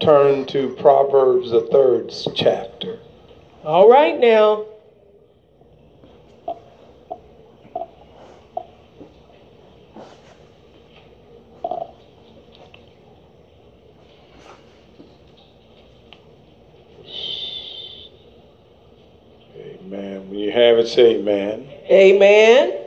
turn to Proverbs, the third chapter. All right now. Amen. When you have it, say amen. Amen.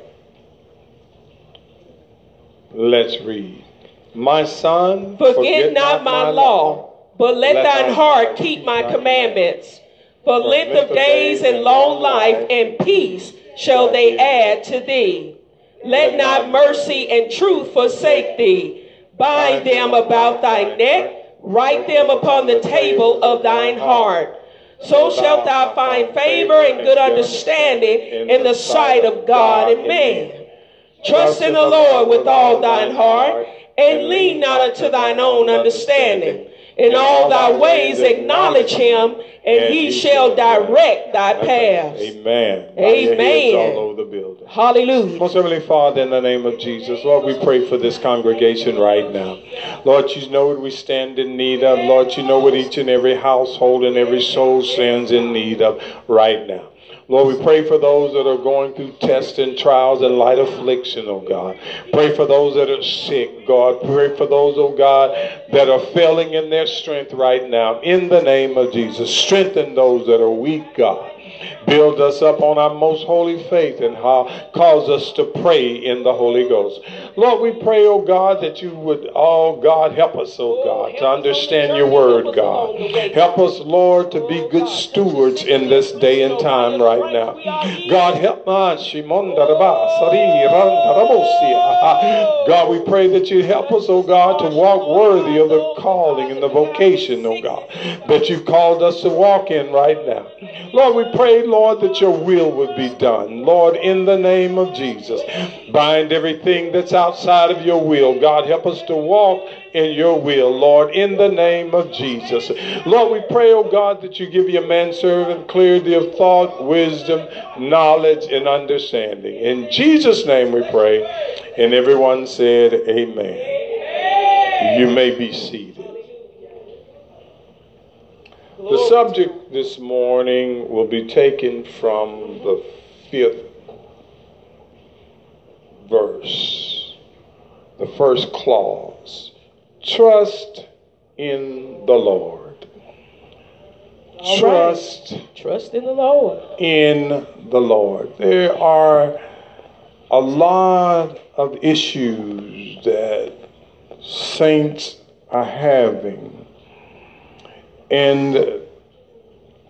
Let's read. My son, forget, not my law, but let, thine heart keep my commandments. For length of days and long life and peace shall they add to thee. Let not mercy and truth forsake thee. Bind them about thy neck, write them upon the table of thine heart. So shalt thou find favor and good understanding in the sight of God and man. Trust in the Lord with all thine heart, and lean not unto thine own understanding. In all thy ways acknowledge him, and he shall direct thy paths. Amen. Amen. All over the building. Hallelujah. Most Heavenly Father, in the name of Jesus, Lord, we pray for this congregation right now. Lord, you know what we stand in need of. Lord, you know what each and every household and every soul stands in need of right now. Lord, we pray for those that are going through tests and trials and light affliction, oh God. Pray for those that are sick, God. Pray for those, oh God, that are failing in their strength right now. In the name of Jesus, strengthen those that are weak, God. Build us up on our most holy faith and how, cause us to pray in the Holy Ghost. Lord, we pray, oh God, that you would, oh God, help us, oh God, to understand your word, God. Help us, Lord, to be good stewards in this day and time right now. God, help us. Shimon daraba, Sarirandarabosia. God, we pray that you help us, oh God, to walk worthy of the calling and the vocation, oh God, that you've called us to walk in right now. Lord, we pray, Lord, that your will would be done. Lord, in the name of Jesus, bind everything that's outside of your will. God, help us to walk in your will, Lord, in the name of Jesus. Lord, we pray, oh God, that you give your manservant clarity of thought, wisdom, knowledge, and understanding. In Jesus' name we pray. And everyone said, Amen. You may be seated. The subject this morning will be taken from the fifth verse, the first clause. Trust in the Lord. All Trust. Right. Trust in the Lord. In the Lord. There are a lot of issues that saints are having. And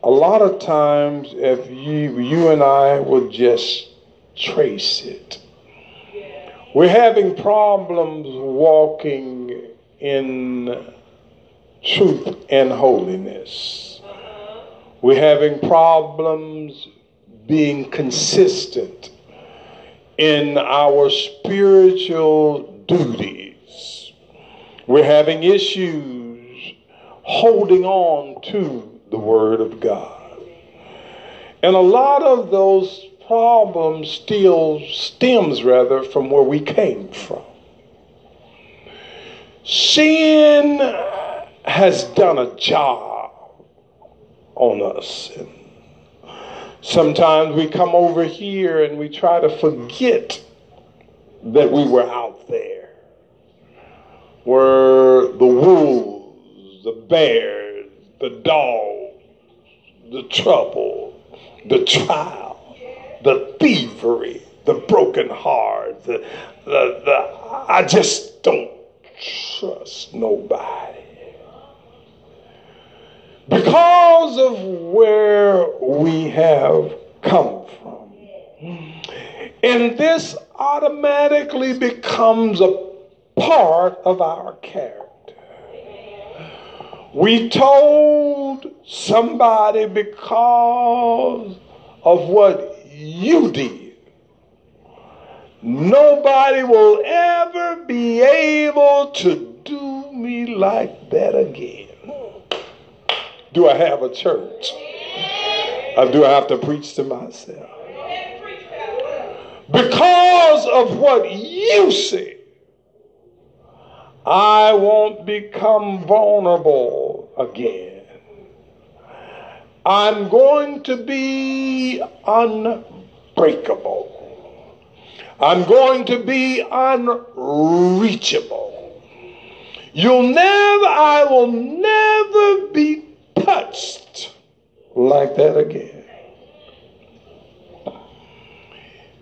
a lot of times, if you, you and I would just trace it, we're having problems walking in truth and holiness. We're having problems being consistent in our spiritual duties. We're having issues holding on to the Word of God. And a lot of those problems still stems rather from where we came from. Sin has done a job on us. And sometimes we come over here and we try to forget that we were out there where the wolves, the bears, the dogs, the trouble, the trial, the thievery, the broken heart, the, the, the I just don't trust nobody. Because of where we have come from. And this automatically becomes a part of our character. We told somebody because of what you did. Nobody will ever be able to do me like that again. Do I have a church? Or do I have to preach to myself? Because of what you said, I won't become vulnerable. again. I'm going to be unbreakable. I'm going to be unreachable. You'll never, I will never be touched like that again.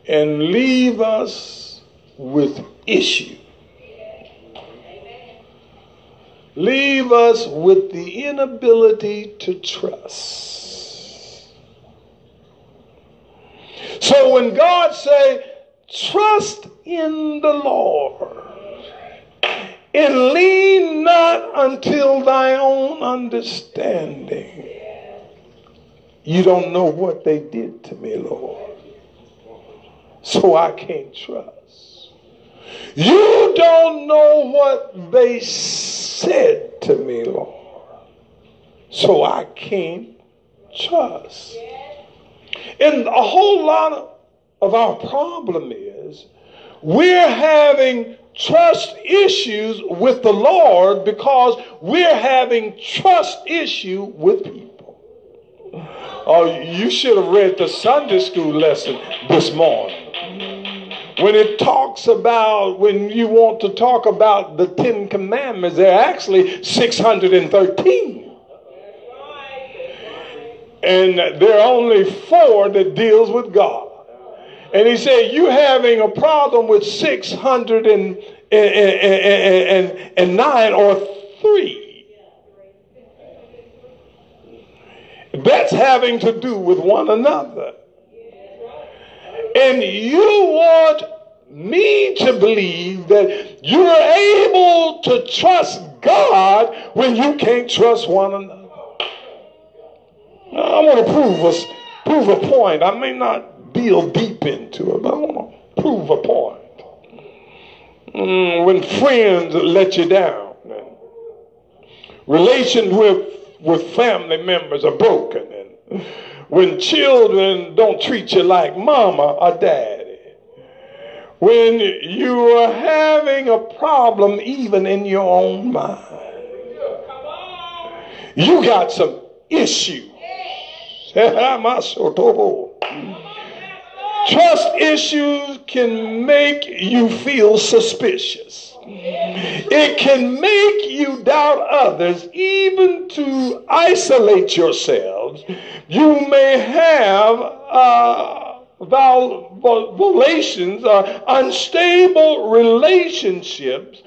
And leave us with issue. Leave us with the inability to trust. So when God say, trust in the Lord and lean not until thy own understanding. You don't know what they did to me, Lord. So I can't trust. You don't know what they said to me, Lord. So I can't trust. And a whole lot of, our problem is we're having trust issues with the Lord because we're having trust issue with people. Oh, you should have read the Sunday school lesson this morning. When it talks about, when you want to talk about the Ten Commandments, there are actually 613. And there are only four that deals with God. And he said, You having a problem with 609 or three. That's having to do with one another. And you want me to believe that you're able to trust God when you can't trust one another. I want to prove a, prove a point. I may not deal deep into it, but I want to prove a point. Mm, when friends let you down, relations with, with family members are broken, and when children don't treat you like mama or daddy, when you are having a problem even in your own mind, you got some issues. Trust issues can make you feel suspicious. It can make you doubt others, even to isolate yourselves. You may have uh, violations or unstable relationships,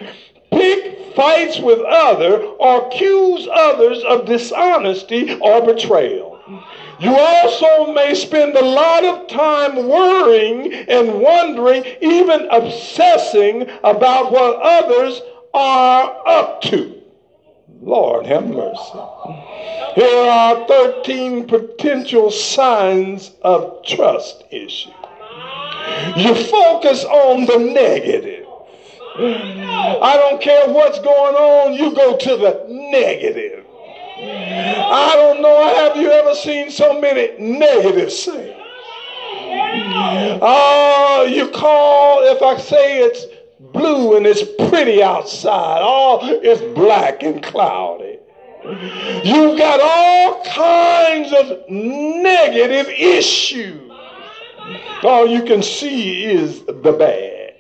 pick fights with others, or accuse others of dishonesty or betrayal. You also may spend a lot of time worrying and wondering, even obsessing about what others are up to. Lord have mercy. Here are 13 potential signs of trust issue. You focus on the negative. I don't care what's going on, you go to the negative. I don't know, have you ever seen so many negative things? Oh, ah, you call, if I say it's blue and it's pretty outside, oh, it's black and cloudy. You've got all kinds of negative issues. All you can see is the bad.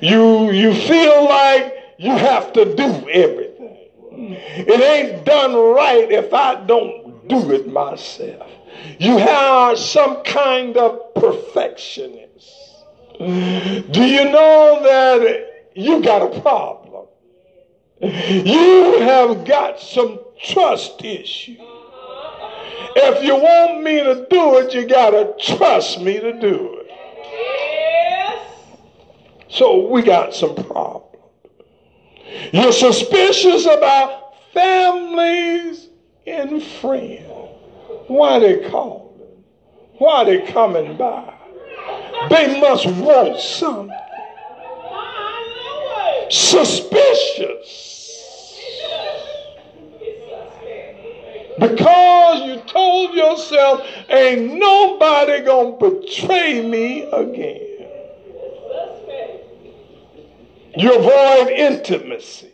You, you feel like you have to do everything. It ain't done right if I don't do it myself. You have some kind of perfectionist. Do you know that you got a problem? You have got some trust issue. If you want me to do it, you got to trust me to do it. So we got some problems. You're suspicious about families and friends. Why they calling? Why they coming by? They must want something. Suspicious. Because you told yourself, ain't nobody gonna betray me again. You avoid intimacy.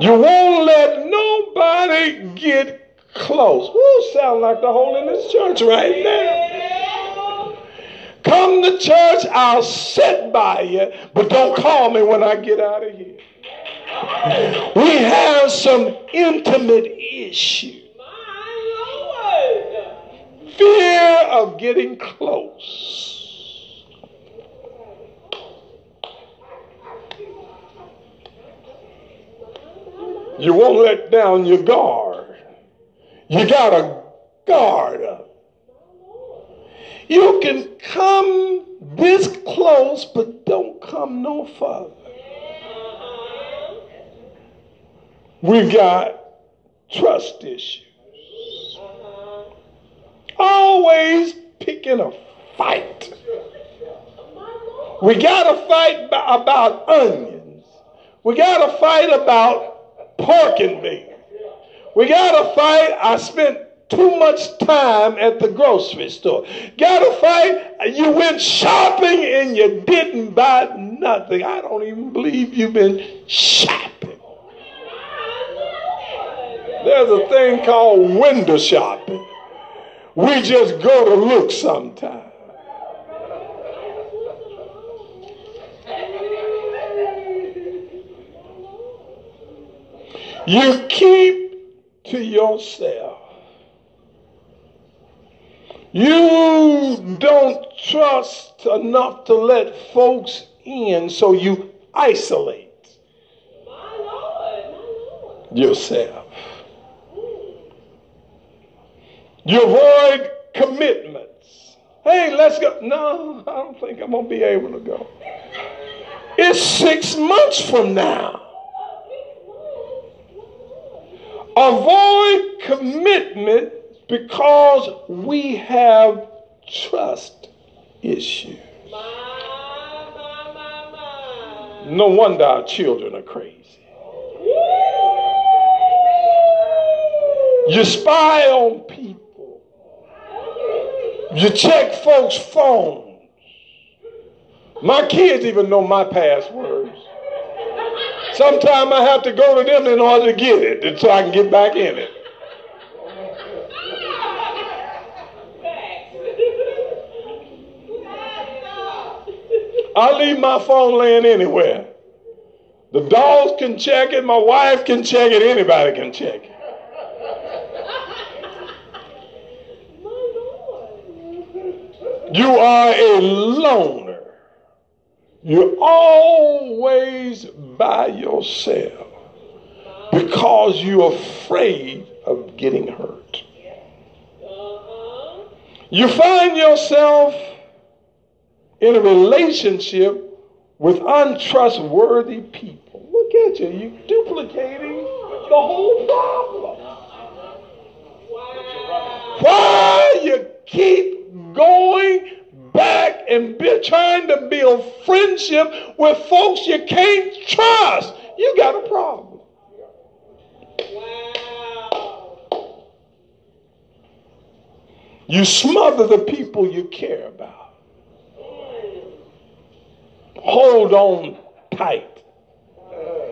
You won't let nobody get close. Who sound like the holiness church right now. Come to church, I'll sit by you, but don't call me when I get out of here. We have some intimate issues. Fear of getting close. You won't let down your guard. You got to guard up. You can come this close, but don't come no further. We got trust issues. Always picking a fight. We got to fight about onions. We got to fight about pork and beans. We got to fight. I spent too much time at the grocery store. Got to fight. You went shopping and you didn't buy nothing. I don't even believe you've been shopping. There's a thing called window shopping. We just go to look sometimes. You keep to yourself. You don't trust enough to let folks in, so you isolate yourself. You avoid commitments. Hey, let's go. No, I don't think I'm going to be able to go. It's six months from now. Avoid commitment because we have trust issues. No wonder our children are crazy. You spy on people. You check folks' phones. My kids even know my passwords. Sometimes I have to go to them in order to get it so I can get back in it. I leave my phone laying anywhere. The dogs can check it, my wife can check it, anybody can check it. You are a loner. You're always by yourself because you're afraid of getting hurt. You find yourself in a relationship with untrustworthy people. Look at you, you're duplicating the whole problem. Why you keep going back and be, trying to build friendship with folks you can't trust, you got a problem. Wow. You smother the people you care about. Hold on tight.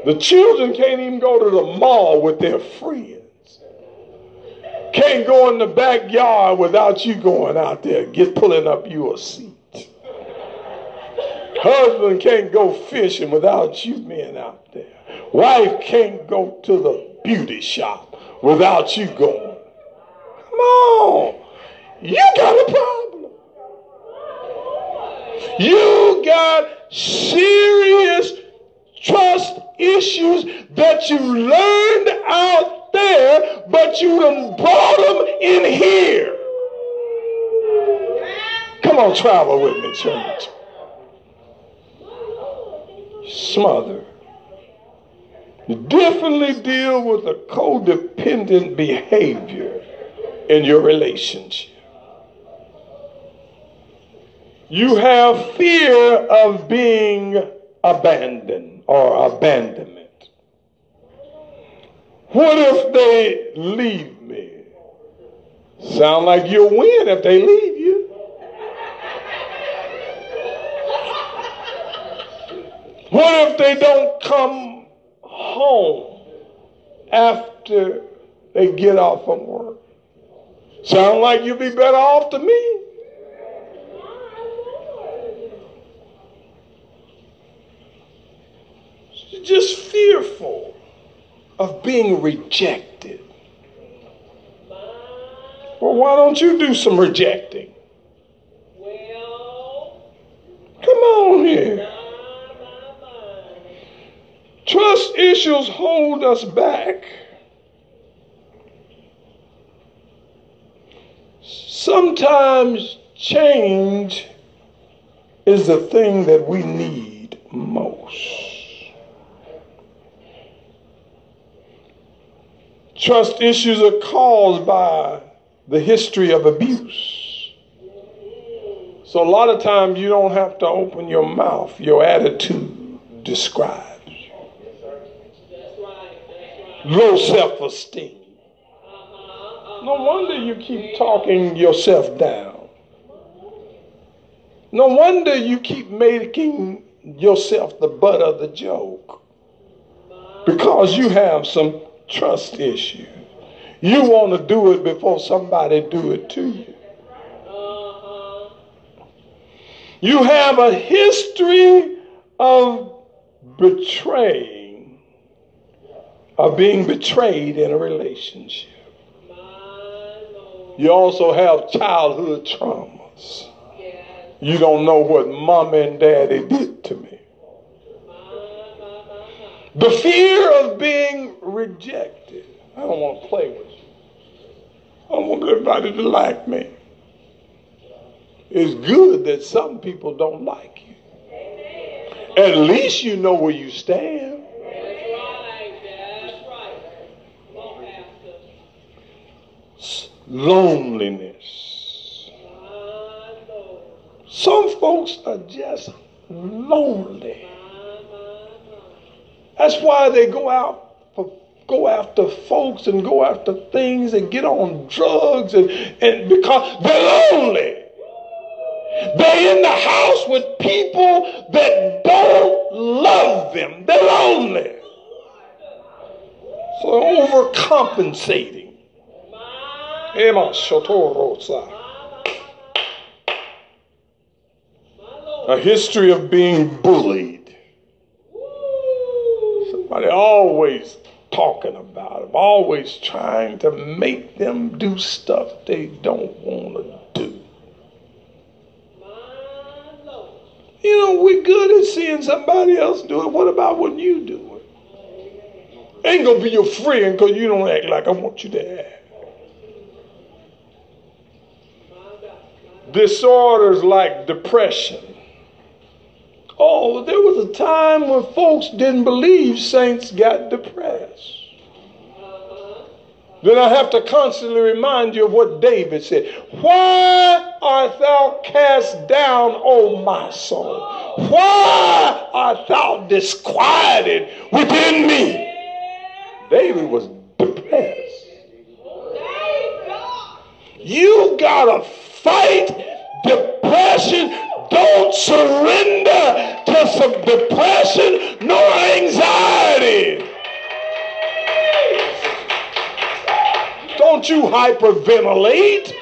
The children can't even go to the mall with their friends. Can't go in the backyard without you going out there, get pulling up you a seat. Husband can't go fishing without you being out there. Wife can't go to the beauty shop without you going. Come on. You got a problem. You got serious trust issues that you learned out there, but you done brought them in here. Come on, travel with me, church. Smother. Definitely deal with a codependent behavior in your relationship. You have fear of being abandoned or abandonment. What if they leave me? Sound like you'll win if they leave you. What if they don't come home after they get off from work. Sound like you'd be better off to me. Just fearful of being rejected. Well, why don't you do some rejecting? Well, come on here. Trust issues hold us back. Sometimes change is the thing that we need most. Trust issues are caused by the history of abuse. So, a lot of times, you don't have to open your mouth, your attitude describes low self esteem. No wonder you keep talking yourself down. No wonder you keep making yourself the butt of the joke. Because you have some trust issue. You want to do it before somebody do it to you. You have a history of betraying, of being betrayed in a relationship. You also have childhood traumas. You don't know what mom and daddy did to me. The fear of being rejected. I don't want to play with you. I don't want everybody to like me. It's good that some people don't like you. At least you know where you stand. loneliness. Some folks are just lonely. That's why they go out go after folks and go after things and get on drugs and, and because they're lonely. They're in the house with people that don't love them. They're lonely. So they're overcompensating. A history of being bullied. Somebody always talking about them, always trying to make them do stuff they don't want to do. You know, we're good at seeing somebody else do it. What about when you do it? Ain't gonna be your friend because you don't act like I want you to act. disorders like depression. Oh, there was a time when folks didn't believe saints got depressed. Then I have to constantly remind you of what David said. Why art thou cast down, O my soul? Why art thou disquieted within me? David was depressed. You gotta fight depression. Don't surrender to some depression nor anxiety. Don't you hyperventilate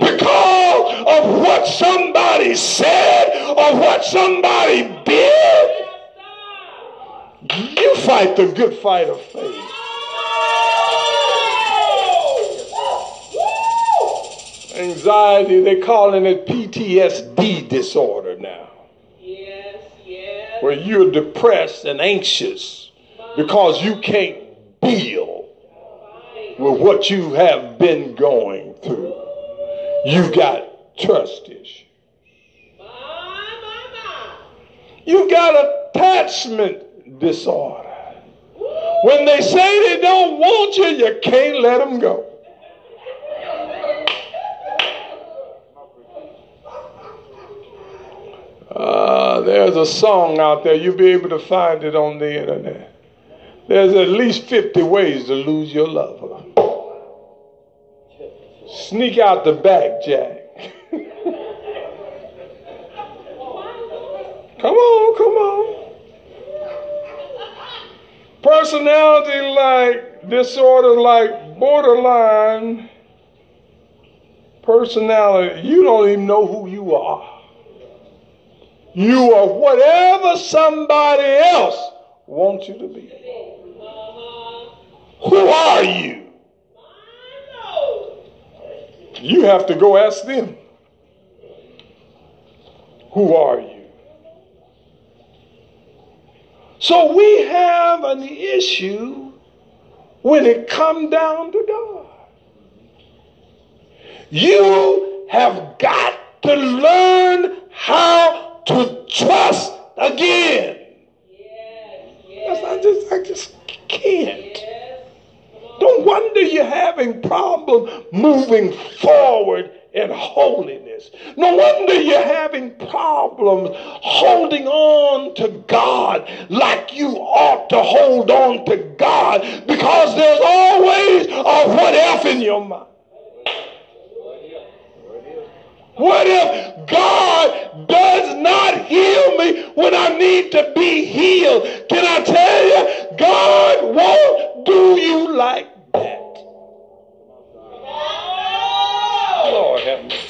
because of what somebody said or what somebody did. You fight the good fight of faith. Anxiety, they're calling it PTSD disorder now. Yes, yes. Where you're depressed and anxious because you can't deal with what you have been going through. You've got trust issues. You've got attachment disorder. When they say they don't want you, you can't let them go. Uh, there's a song out there. You'll be able to find it on the internet. There's at least 50 ways to lose your lover. Sneak out the back, Jack. come on, come on. Personality like disorder, like borderline personality, you don't even know who you are. You are whatever somebody else wants you to be. Who are you? You have to go ask them. Who are you? So we have an issue when it come down to God. You have got to learn how to trust again. Yes, I just I just can't. Don't wonder you're having problem moving forward in holiness. No wonder you're having problems holding on to God like you ought to hold on to God because there's always a what if in your mind. What if God does not heal me when I need to be healed? Can I tell you, God won't do you like that. Lord have mercy.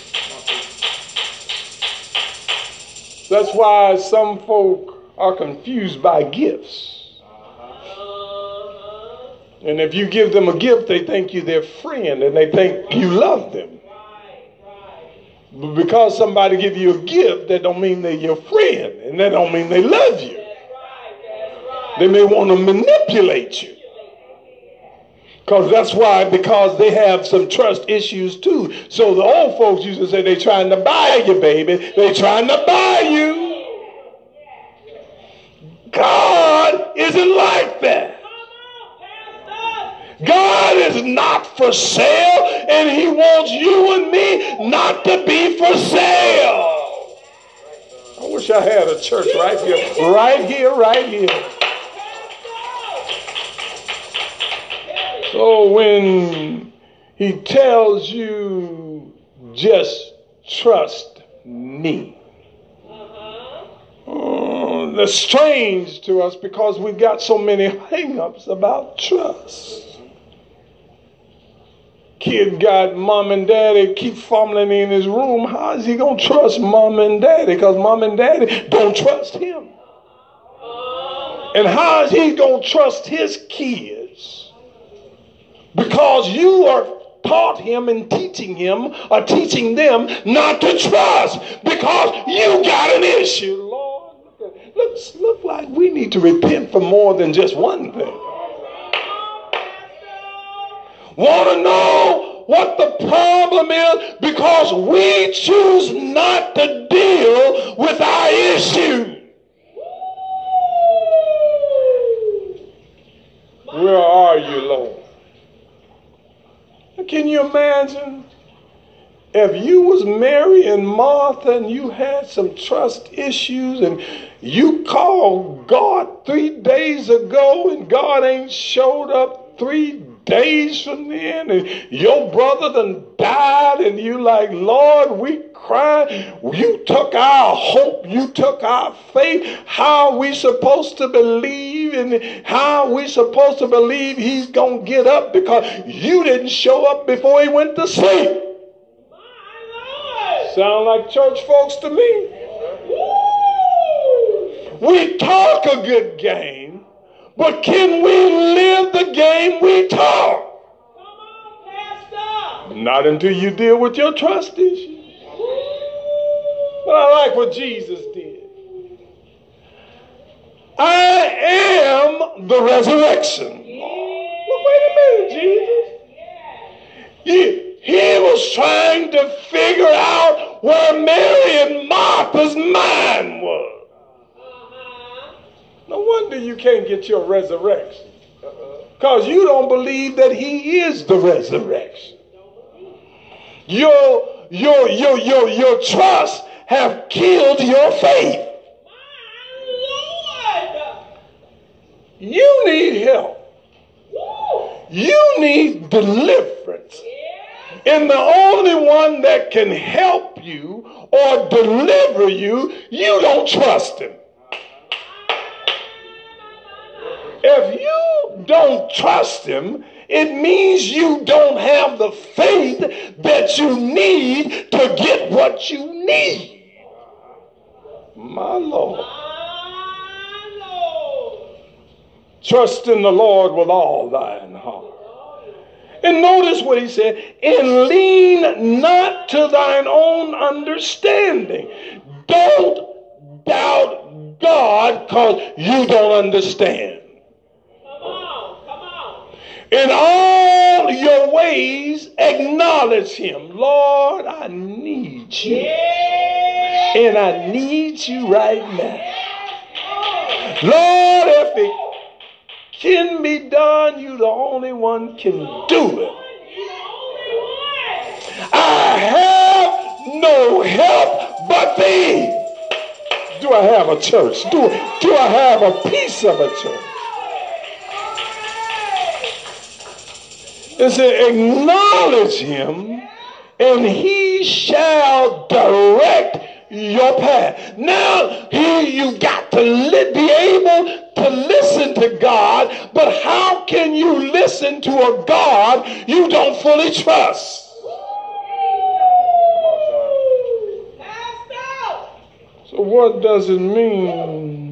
That's why some folk are confused by gifts. And if you give them a gift, they think you're their friend and they think you love them. But because somebody give you a gift, that don't mean they're your friend, and that don't mean they love you. They may want to manipulate you. Because that's why, because they have some trust issues too. So the old folks used to say they're trying to buy you, baby. They're trying to buy you. God isn't like that. God is not for sale, and He wants you and me not to be for sale. I wish I had a church right here, right here, right here. So when He tells you, just trust me. Oh, that's strange to us because we've got so many hangups about trust kid got mom and daddy keep fumbling in his room, how is he going to trust mom and daddy? Because mom and daddy don't trust him. And how is he going to trust his kids? Because you are taught him and teaching him or teaching them not to trust because you got an issue. Lord, looks look like we need to repent for more than just one thing. Want to know what the problem is? Because we choose not to deal with our issue. Where are you, Lord? Can you imagine if you was Mary and Martha and you had some trust issues and you called God three days ago and God ain't showed up three days from then and your brother done died and you like, Lord, we cry. You took our hope. You took our faith. How are we supposed to believe and how are we supposed to believe he's to get up because you didn't show up before he went to sleep? Sound like church folks to me. We talk a good game but can we live the game we talk? Not until you deal with your trust issues. But I like what Jesus did. I am the resurrection. Look, wait a minute, Jesus. He, he was trying to figure out where Mary and Martha's mind was. No wonder you can't get your resurrection. Because you don't believe that he is the resurrection. Your, your, your, your, your trust have killed your faith. You need help. You need deliverance. And the only one that can help you or deliver you, you don't trust him. If you don't trust him, it means you don't have the faith that you need to get what you need. My Lord. Trust in the Lord with all thine heart. And notice what he said, and lean not to thine own understanding. Don't doubt God because you don't understand. Come on, come on. In all your ways, acknowledge him. Lord, I need you. And I need you right now. Lord, if it can be done, you the only one can do it. I have no help but thee. Do I have a church? Do, do I have a piece of a church? It said, acknowledge him, and he shall direct your path. Now, here you got to li- be able to listen to God, but how can you listen to a God you don't fully trust? So, what does it mean?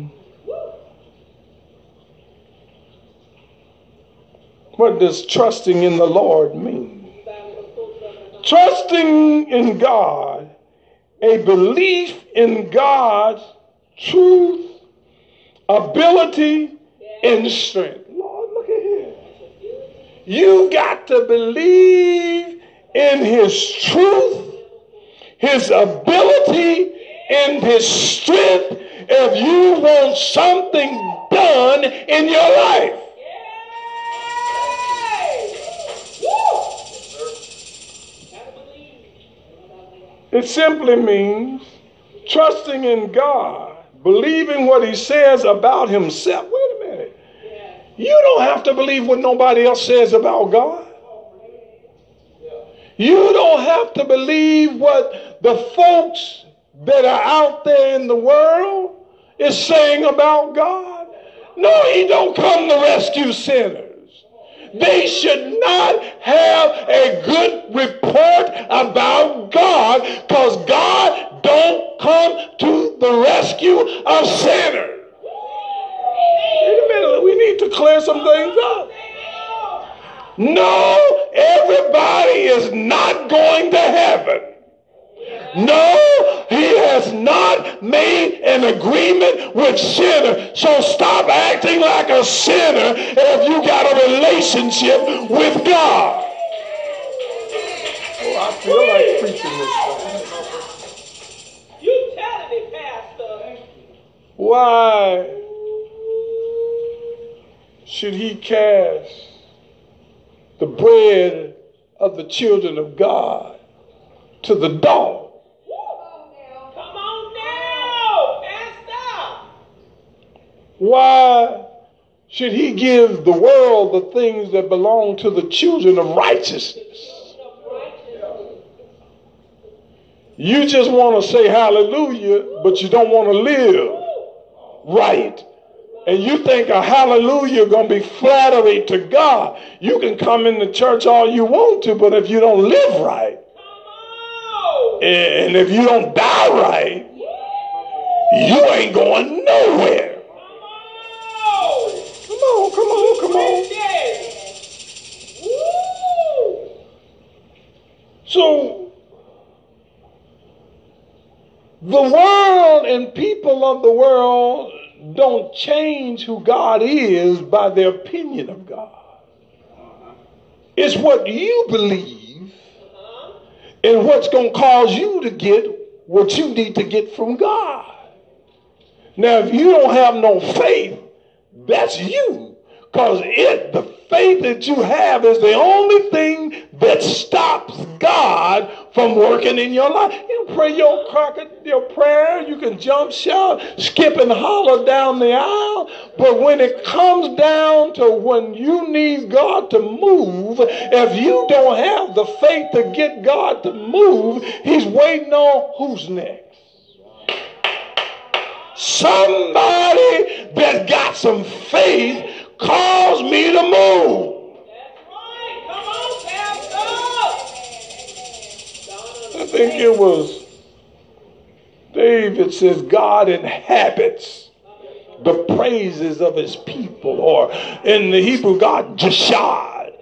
What does trusting in the Lord mean? Trusting in God a belief in God's truth, ability, and strength. Lord, look at here. You got to believe in His truth, His ability, and His strength if you want something done in your life. It simply means trusting in God, believing what He says about Himself. Wait a minute. You don't have to believe what nobody else says about God. You don't have to believe what the folks that are out there in the world is saying about God. No, He don't come to rescue sinners they should not have a good report about God because God don't come to the rescue of sinners. Wait a minute, we need to clear some things up. No, everybody is not going to heaven. No, he has not made an agreement with sinner. So stop acting like a sinner if you got a relationship with God. Oh, I feel like preaching this. You telling me, Pastor. Why should he cast the bread of the children of God to the dog? Come on now. Why should he give the world the things that belong to the children of righteousness? You just want to say hallelujah, but you don't want to live right. And you think a hallelujah is going to be flattery to God. You can come into church all you want to, but if you don't live right, and if you don't die right, you ain't going nowhere Come on, come on, come on. So, the world and people of the world don't change who God is by their opinion of God. It's what you believe and what's going to cause you to get what you need to get from God. Now, if you don't have no faith, that's you. Because it, the faith that you have is the only thing that stops God from working in your life. You pray your, your prayer, you can jump, shout, skip, and holler down the aisle. But when it comes down to when you need God to move, if you don't have the faith to get God to move, He's waiting on who's next. Somebody that got some faith think it was David says God inhabits the praises of his people, or in the Hebrew, God jashad.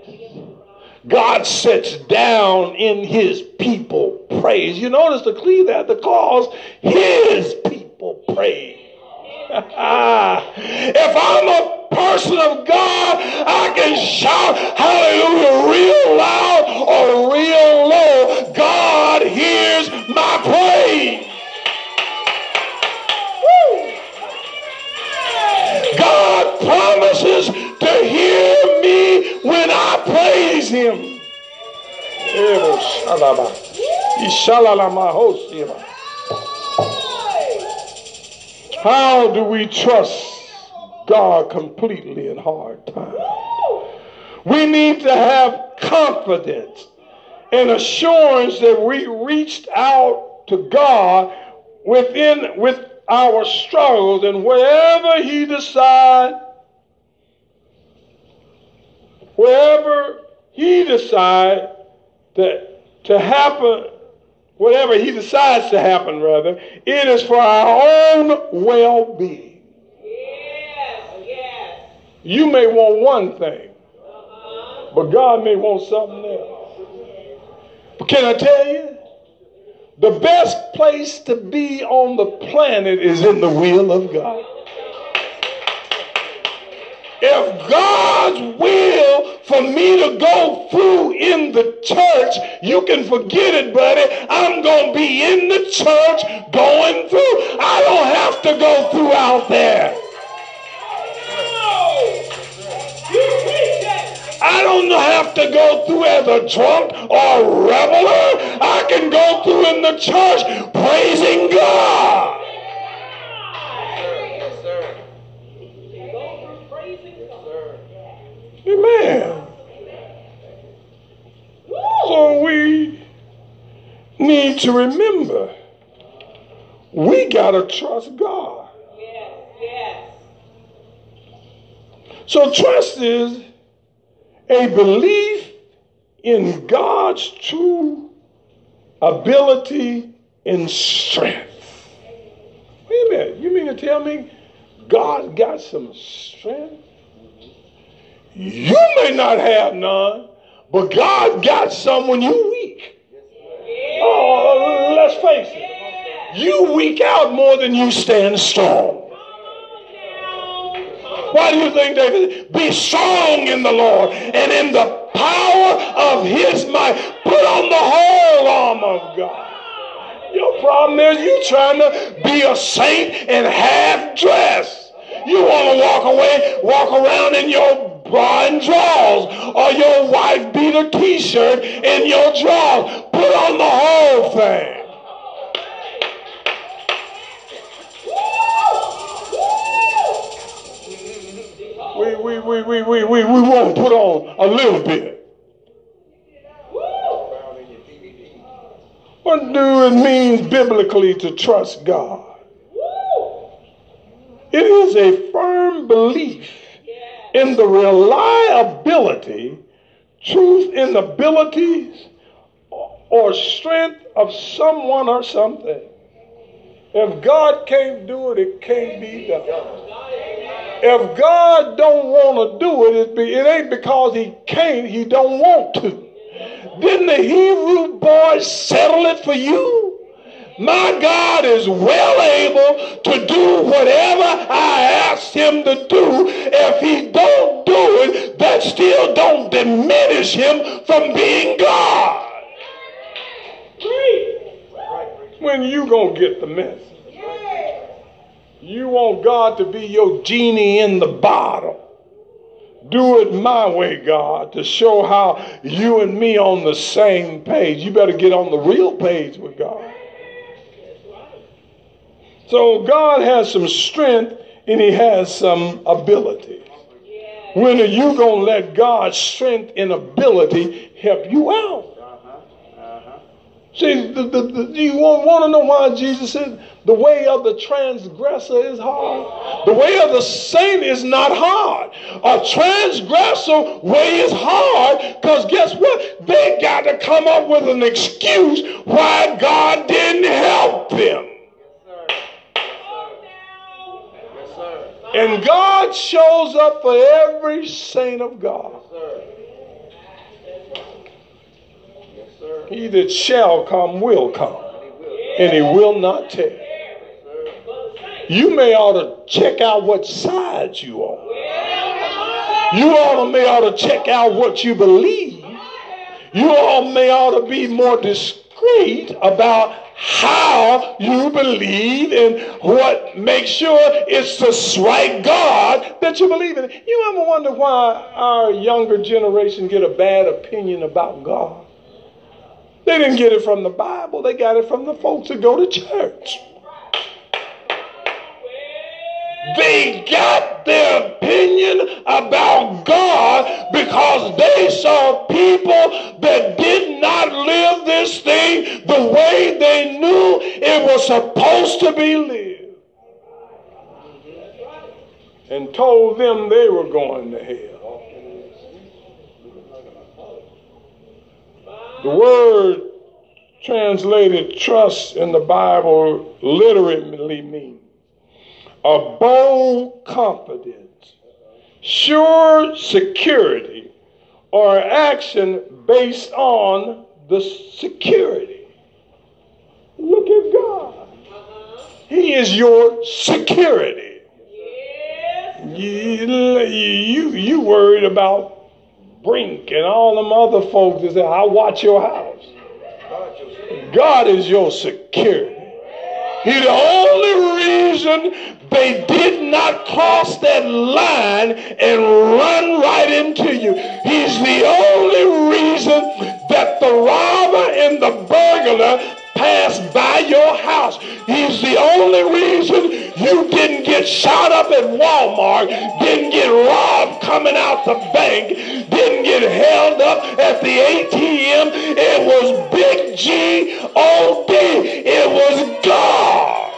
God sits down in his people praise. You notice the cleave that the cause his people praise. if I'm a person of God, I can shout hallelujah real loud or real low. God hears my praise. God promises to hear me when I praise Him. How do we trust God completely in hard times? We need to have confidence and assurance that we reached out to God within with our struggles and wherever he decides wherever he decides that to happen whatever he decides to happen, rather, it is for our own well being. Yes, yes. You may want one thing, but God may want something else. But can I tell you? The best place to be on the planet is in the will of God. If God's will for me to go through in the church, you can forget it, buddy. I'm going to be in the church going through. I don't have to go through out there. I don't have to go through as a drunk or reveler. I can go through in the church praising God. Amen. So we need to remember we got to trust God. Yes, yes. So trust is a belief in God's true ability and strength. Wait a minute, you mean to tell me God got some strength? You may not have none, but God got some when you weak. Oh, let's face it. You weak out more than you stand strong. Why do you think David? Be strong in the Lord and in the power of his might. Put on the whole arm of God. Your problem is you trying to be a saint and half dressed. You want to walk away, walk around in your bra and drawers, or your wife beat a t-shirt in your drawers. Put on the whole thing. We, we, we, we, we, we, won't put on a little bit. What do it mean biblically to trust God? It is a firm belief in the reliability, truth, and abilities or strength of someone or something. If God can't do it, it can't be done. If God don't want to do it, it, be, it ain't because he can't, he don't want to. Didn't the Hebrew boys settle it for you? My God is well able to do whatever I ask him to do. If he don't do it, that still don't diminish him from being God. When you gonna get the message? You want God to be your genie in the bottle. Do it my way, God, to show how you and me on the same page. You better get on the real page with God. So God has some strength and he has some ability. When are you going to let God's strength and ability help you out? See, the, the, the, you want, want to know why Jesus said, The way of the transgressor is hard. The way of the saint is not hard. A transgressor way is hard because guess what? They got to come up with an excuse why God didn't help them. And God shows up for every saint of God. He that shall come will come, and he will not tarry. You may ought to check out what side you are. You to may ought to check out what you believe. You all may ought to be more discreet about how you believe and what makes sure it's the right God that you believe in. You ever wonder why our younger generation get a bad opinion about God? They didn't get it from the Bible, they got it from the folks that go to church. They got their opinion about God because they saw people that did not live this thing the way they knew it was supposed to be lived. And told them they were going to hell. The word translated trust in the Bible literally means a bold confidence, sure security, or action based on the security. Look at God. He is your security. You, you, you worried about Brink and all them other folks is that say, I watch your house. God is your security. He's the only reason they did not cross that line and run right into you. He's the only reason that the robber and the burglar passed by your house. He's the only reason you didn't get shot up at Walmart, didn't get robbed coming out the bank, didn't get held up at the ATM. It was Big G all day. It was God.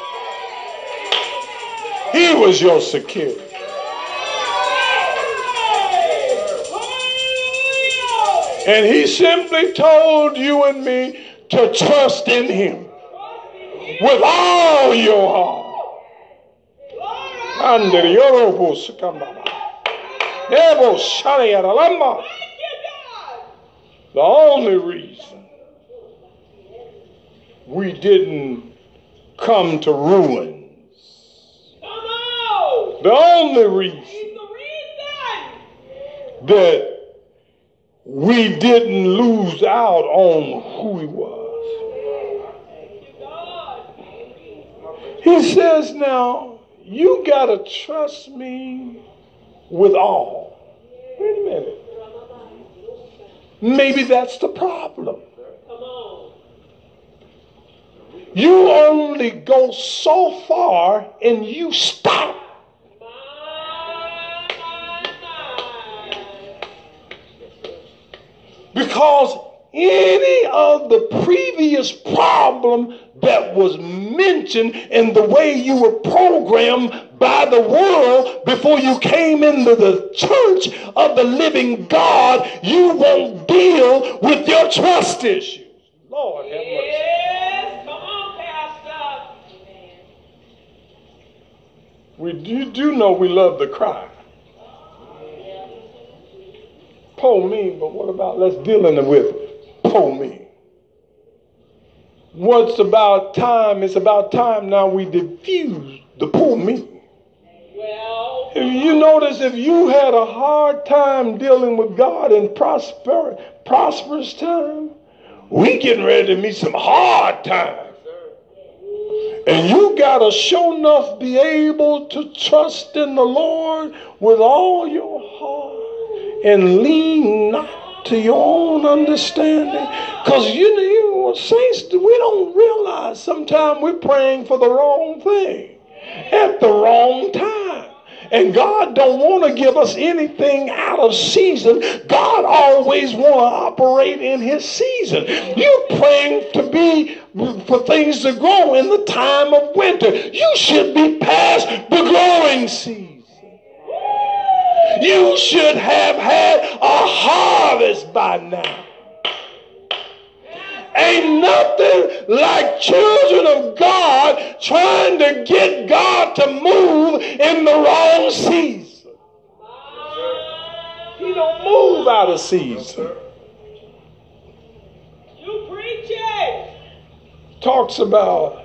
He was your security. And he simply told you and me to trust in him with all your heart. Under your own. The only reason we didn't come to ruins, the only reason that we didn't lose out on who he was. He says, now, you got to trust me with all. Wait a minute. Maybe that's the problem. You only go so far and you stop. Because any of the previous problem that was mentioned in the way you were programmed by the world before you came into the church of the living God, you won't deal with your trust issues. Lord have mercy. Yes, come on, Pastor. We do, do know we love the cry po me, but what about let's deal in with po me? What's about time? It's about time now we diffuse the po me. Well, if you notice, if you had a hard time dealing with God in prosper, prosperous time, we getting ready to meet some hard times. And you got to show enough be able to trust in the Lord with all your heart and lean not to your own understanding. Because you know, what saints, we don't realize sometimes we're praying for the wrong thing at the wrong time. And God don't want to give us anything out of season. God always want to operate in his season. You're praying to be for things to grow in the time of winter. You should be past the growing season. You should have had a harvest by now. Ain't nothing like children of God trying to get God to move in the wrong season. He don't move out of season. You preach it. Talks about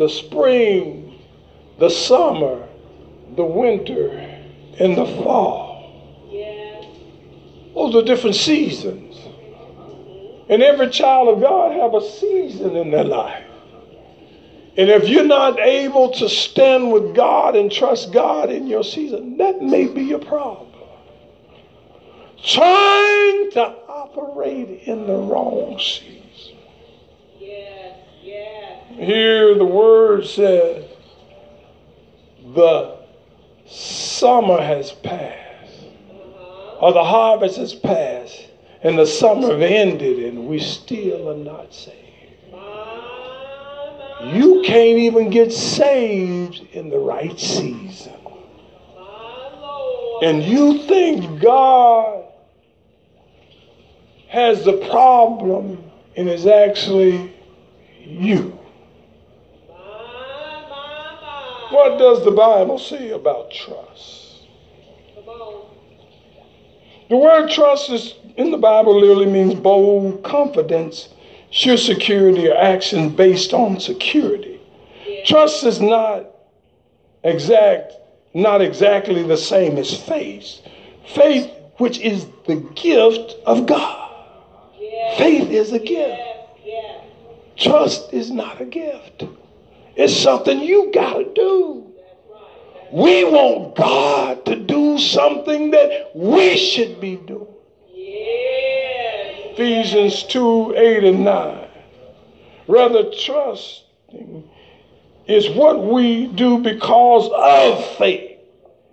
the spring, the summer, the winter, and the fall. Those are different seasons. And every child of God have a season in their life. And if you're not able to stand with God and trust God in your season, that may be your problem. Trying to operate in the wrong season. Here the word says, the summer has passed, or the harvest has passed, and the summer ended and we still are not saved. You can't even get saved in the right season. And you think God has the problem and is actually you. What does the Bible say about trust? The word trust is in the Bible literally means bold confidence, sure security, or action based on security. Yeah. Trust is not exact, not exactly the same as faith. Faith, which is the gift of God. Yeah. Faith is a gift. Yeah. Trust is not a gift. It's something you got to do. We want God to do something that we should be doing. Ephesians 2 8 and 9. Rather, trusting is what we do because of faith.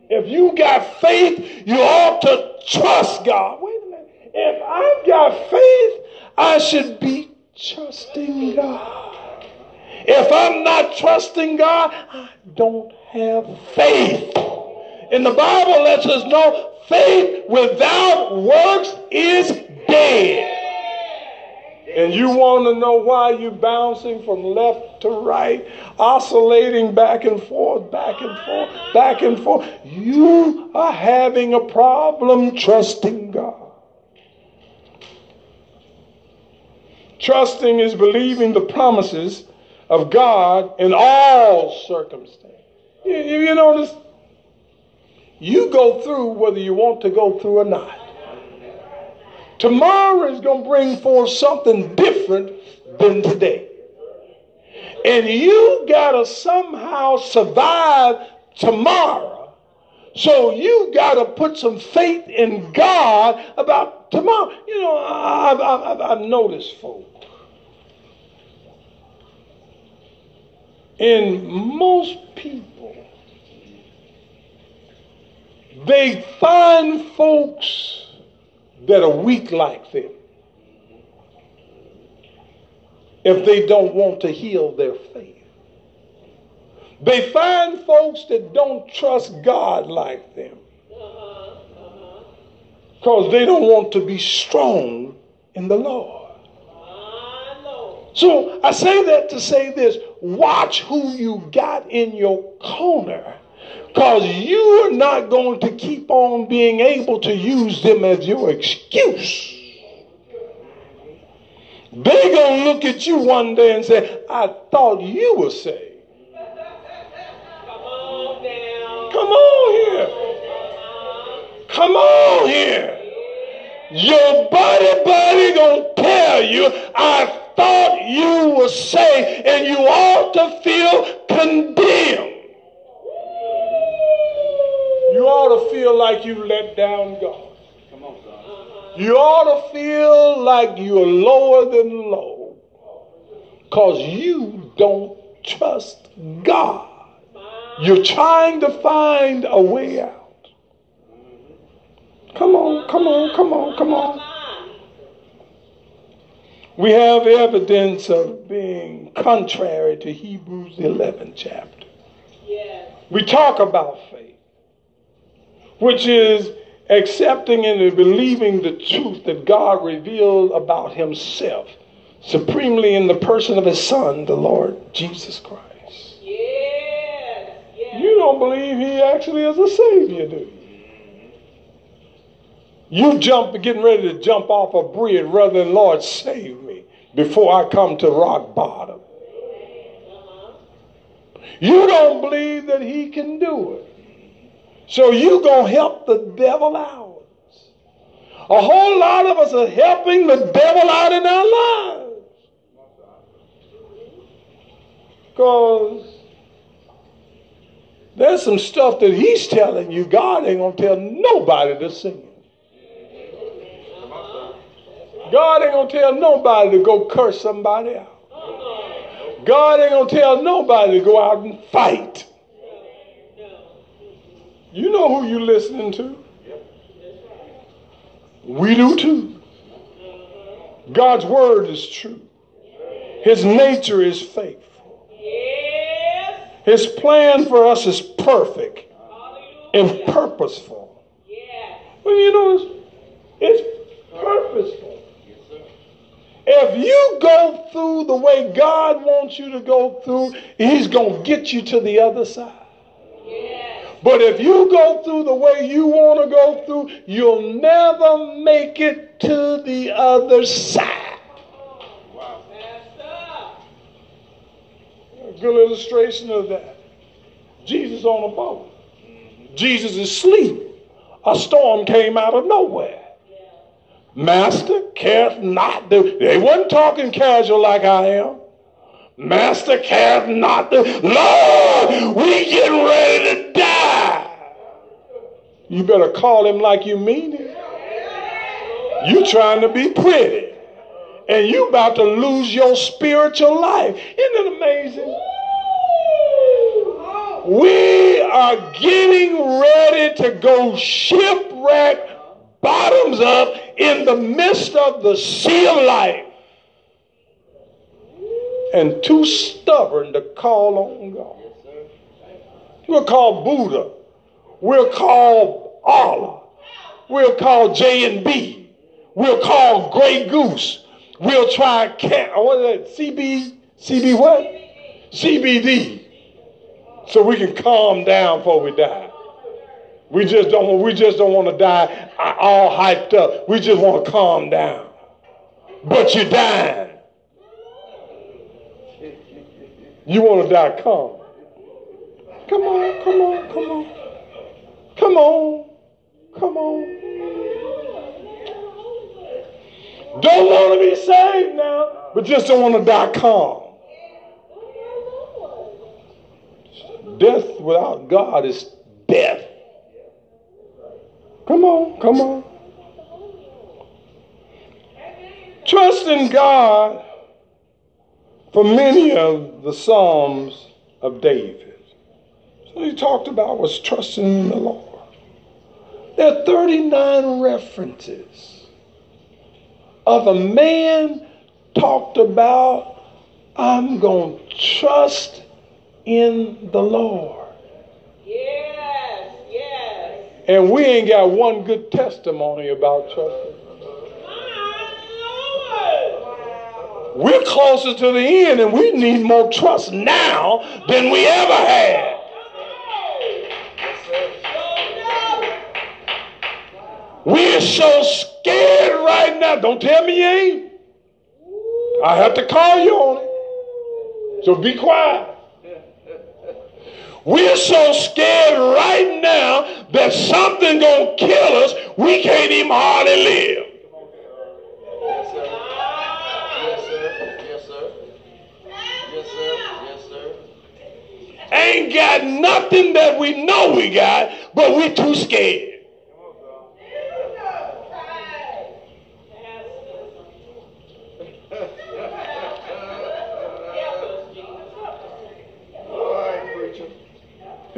If you got faith, you ought to trust God. Wait a minute. If I've got faith, I should be trusting God. If I'm not trusting God, I don't have faith. And the Bible lets us know faith without works is dead. And you want to know why you're bouncing from left to right, oscillating back and forth, back and forth, back and forth. You are having a problem trusting God. Trusting is believing the promises of God in all circumstances. You, you notice? You go through whether you want to go through or not. Tomorrow is going to bring forth something different than today. And you got to somehow survive tomorrow. So you got to put some faith in God about tomorrow. You know, I've, I've, I've noticed folks. In most people, they find folks that are weak like them if they don't want to heal their faith. They find folks that don't trust God like them because they don't want to be strong in the Lord. So I say that to say this watch who you got in your corner because you are not going to keep on being able to use them as your excuse. They're going to look at you one day and say, I thought you were saved. Come on now. Come on here. Come on here. Your body buddy gonna tell you, I thought you were saved, and you ought to feel condemned you ought to feel like you let down God. Come on, son. You ought to feel like you're lower than low because you don't trust God. You're trying to find a way out. Come on, come on, come on, come on. We have evidence of being contrary to Hebrews 11 chapter. Yes. We talk about faith, which is accepting and believing the truth that God revealed about himself supremely in the person of his son, the Lord Jesus Christ. Yes. Yes. You don't believe he actually is a savior, do you? You jump getting ready to jump off a bridge rather than Lord save me before I come to rock bottom. You don't believe that he can do it. So you gonna help the devil out. A whole lot of us are helping the devil out in our lives. Because there's some stuff that he's telling you God ain't gonna tell nobody to sing. God ain't gonna tell nobody to go curse somebody out. God ain't gonna tell nobody to go out and fight. You know who you're listening to. We do too. God's word is true. His nature is faithful. His plan for us is perfect and purposeful. Well, you know, it's, it's purposeful. If you go through the way God wants you to go through, He's going to get you to the other side. But if you go through the way you want to go through, you'll never make it to the other side. Wow. A good illustration of that. Jesus on a boat. Jesus is asleep. A storm came out of nowhere. Master, care not. The, they wasn't talking casual like I am. Master, care not. The, Lord, we getting ready to die. You better call him like you mean it. You trying to be pretty. And you about to lose your spiritual life. Isn't it amazing? We are getting ready to go shipwreck bottoms up in the midst of the sea of life and too stubborn to call on God. We'll call Buddha. We'll call Allah. We'll call J and B. We'll call Grey Goose. We'll try cat. Oh, what is that? CB? CB what? CBD. So we can calm down before we die. We just don't. We just don't want to die all hyped up. We just want to calm down. But you're dying. You want to die calm. Come on, come on, come on. Come on, come on. Don't want to be saved now, but just don't want to die calm. Death without God is death. Come on, come on. Trust in God for many of the Psalms of David. So he talked about was trusting in the Lord. There are 39 references of a man talked about, I'm going to trust in the Lord. And we ain't got one good testimony about trusting. We're closer to the end and we need more trust now than we ever had. We're so scared right now. Don't tell me you ain't. I have to call you on it. So be quiet. We're so scared right now that something gonna kill us, we can't even hardly live. Ain't got nothing that we know we got, but we're too scared.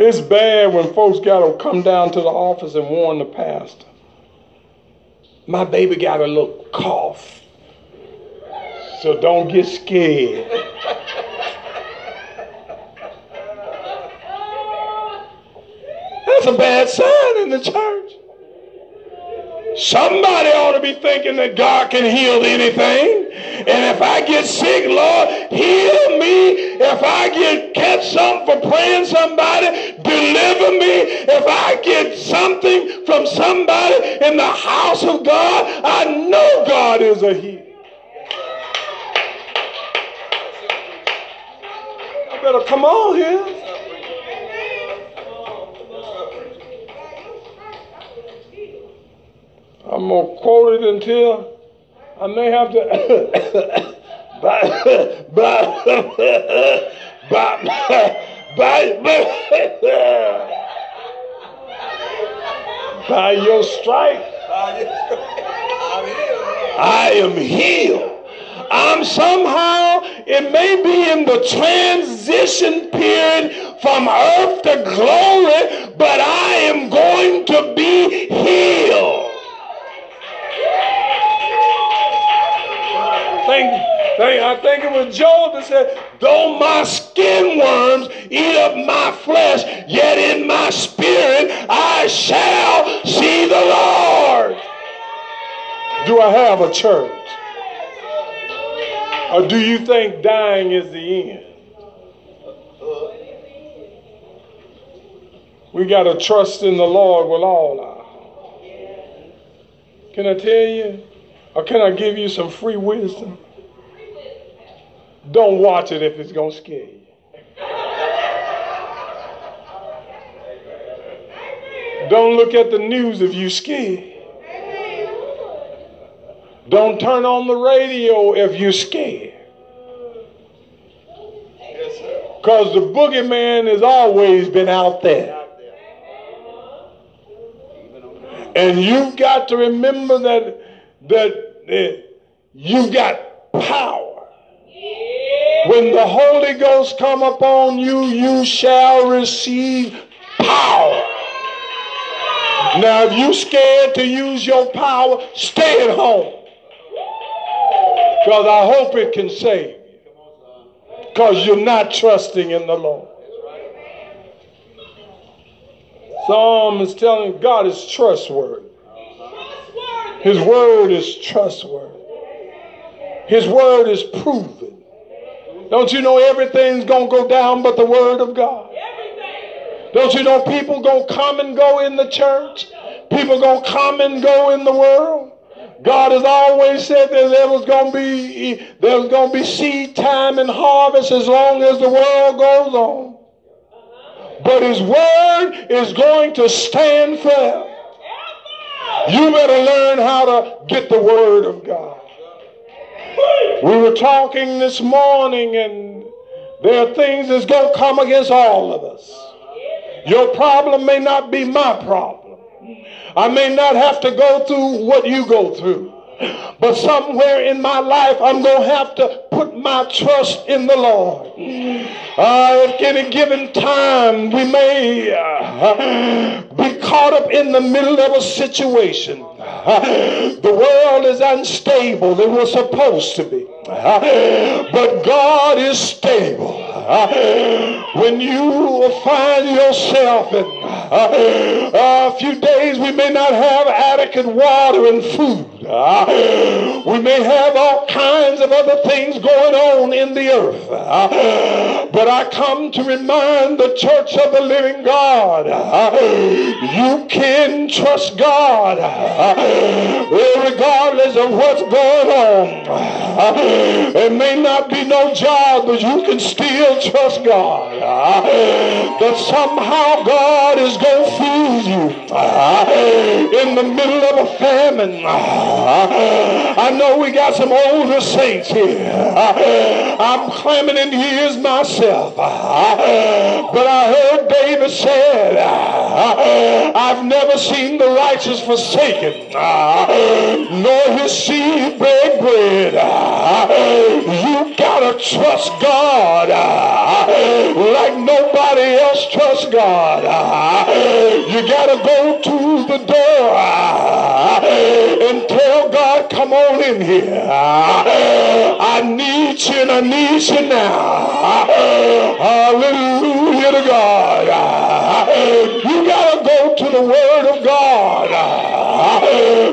It's bad when folks got to come down to the office and warn the pastor. My baby got a little cough. So don't get scared. That's a bad sign in the church. Somebody ought to be thinking that God can heal anything. And if I get sick, Lord, heal me. If I get catch something for praying somebody, deliver me. If I get something from somebody in the house of God, I know God is a healer. I better come on here. I'm going to quote it until I may have to. by, by, by, by, by your stripe, I am healed. I'm somehow, it may be in the transition period from earth to glory, but I am going to be healed. I think it was Job that said, Though my skin worms eat up my flesh, yet in my spirit I shall see the Lord. Do I have a church? Or do you think dying is the end? We got to trust in the Lord with all our heart. Can I tell you? Or can I give you some free wisdom? Don't watch it if it's going to scare you. Don't look at the news if you're scared. Don't turn on the radio if you're scared. Because the boogeyman has always been out there. And you've got to remember that that uh, you've got power. When the Holy Ghost come upon you, you shall receive power. Now, if you're scared to use your power, stay at home. Because I hope it can save you. Because you're not trusting in the Lord. Psalm is telling God is trustworthy. His word is trustworthy. His word is proven. Don't you know everything's going to go down but the word of God? Don't you know people going to come and go in the church? People going to come and go in the world? God has always said that there was going to be there was going to be seed time and harvest as long as the world goes on. But his word is going to stand forever. You better learn how to get the word of God. We were talking this morning, and there are things that's going to come against all of us. Your problem may not be my problem. I may not have to go through what you go through. But somewhere in my life, I'm going to have to put my trust in the Lord. Uh, at any given time, we may uh, be caught up in the middle of a situation. Uh, the world is unstable. It was supposed to be. Uh, but God is stable. Uh, when you find yourself in uh, a few days, we may not have adequate water and food. Ah, we may have all kinds of other things going on in the earth. Ah, but I come to remind the church of the living God ah, you can trust God regardless of what's going on. It may not be no job, but you can still trust God that somehow God is going to feed you in the middle of a famine. I know we got some older saints here. I'm climbing in years myself. But I heard David said, I've never seen the righteous forsaken, nor his seed beg bread. You gotta trust God like nobody else trusts God. You gotta go to the door in here. I need you and I need you now. Hallelujah to God. You gotta go to the word of God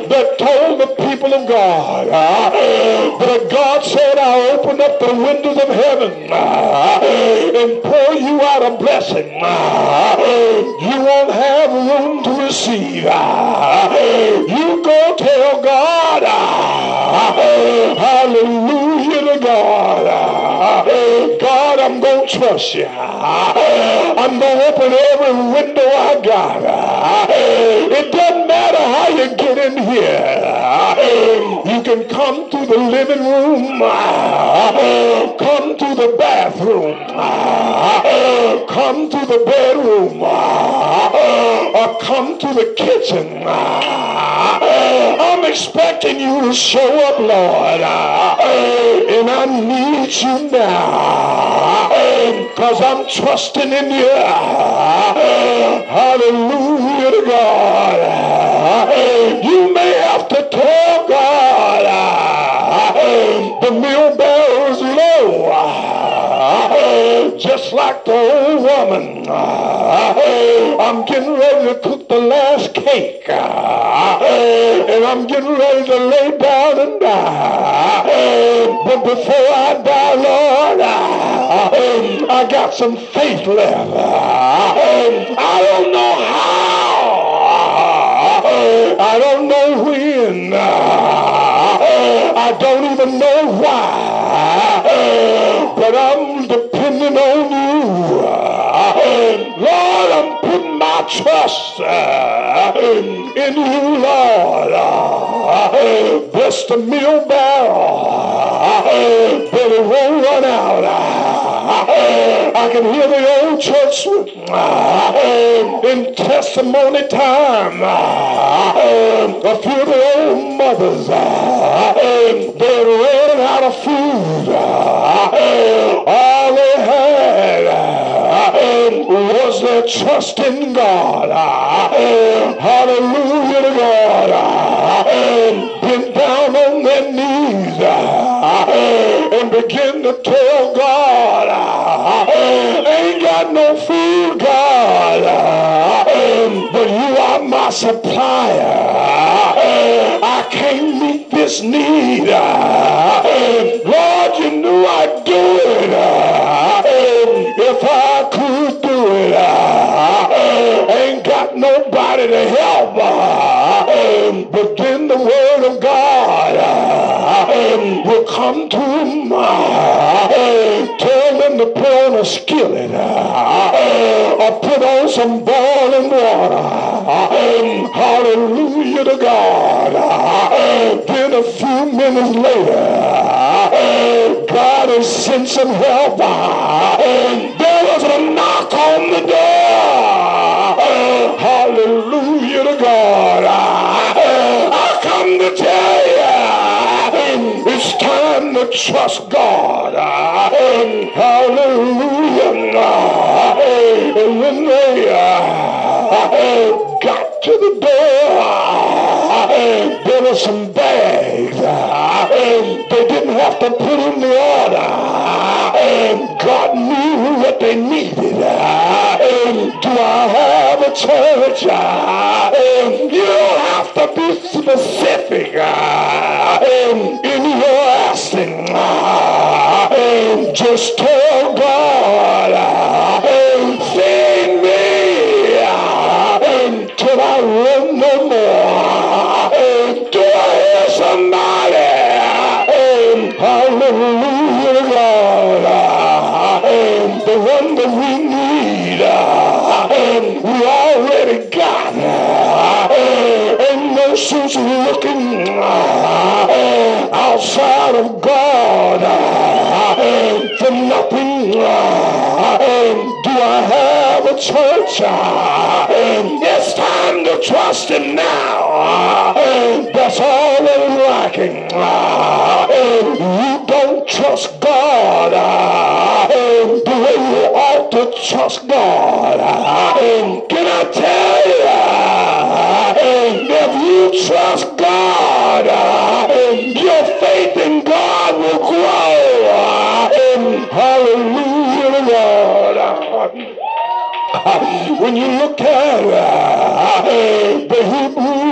that told the people of God that God said, I'll open up the windows of heaven and pour you out a blessing. You won't have room to receive. You go tell God, hallelujah to God. God, I'm going to trust you. I'm going to open every window I got. It doesn't matter how you get here. You can come to the living room, come to the bathroom, come to the bedroom, or come to the kitchen. I'm expecting you to show up, Lord. And I need you now. Because I'm trusting in you. Hallelujah to God. You may have to tell God ah, the meal barrel's low. Ah, just like the old woman. Ah, I'm getting ready to cook the last cake. And I'm getting ready to lay down and die. But before I die, Lord, I got some faith left. I don't know how. I don't know when. I don't even know why. But I'm depending on you. Lord, I'm putting my trust uh, in you, Lord. Bless the meal barrel. But it won't run out. I can hear the old church in testimony time. A few of the old mothers, they ran out of food. All they had was their trust in God. Hallelujah to God. Bent down on their knees and begin to tell God, food, God, but you are my supplier. I can't meet this need. Lord, you knew I'd do it if I could do it. Ain't got nobody to help. But then the word of God will come to him. Them to put on a skillet uh, or put on some boiling water. Uh, hallelujah to God. Uh, then a few minutes later, God has sent some help. There was a knock on the door. Hallelujah to God. I come to tell you, it's time to trust. Hallelujah. And when they got to the door, there were some bags. They didn't have to put in the order. God knew what they needed. Do I have a church? You don't have to be specific in your asking. Just tell God, feed me till I run no more. Do I hear somebody? Hallelujah, God. The one that we need, we already got. Ain't no person's looking outside of God church? Uh, it's time to trust Him now. That's all that is lacking. You don't trust God the way you ought to trust God. Can I tell you, if you trust God, When you look at the Hebrew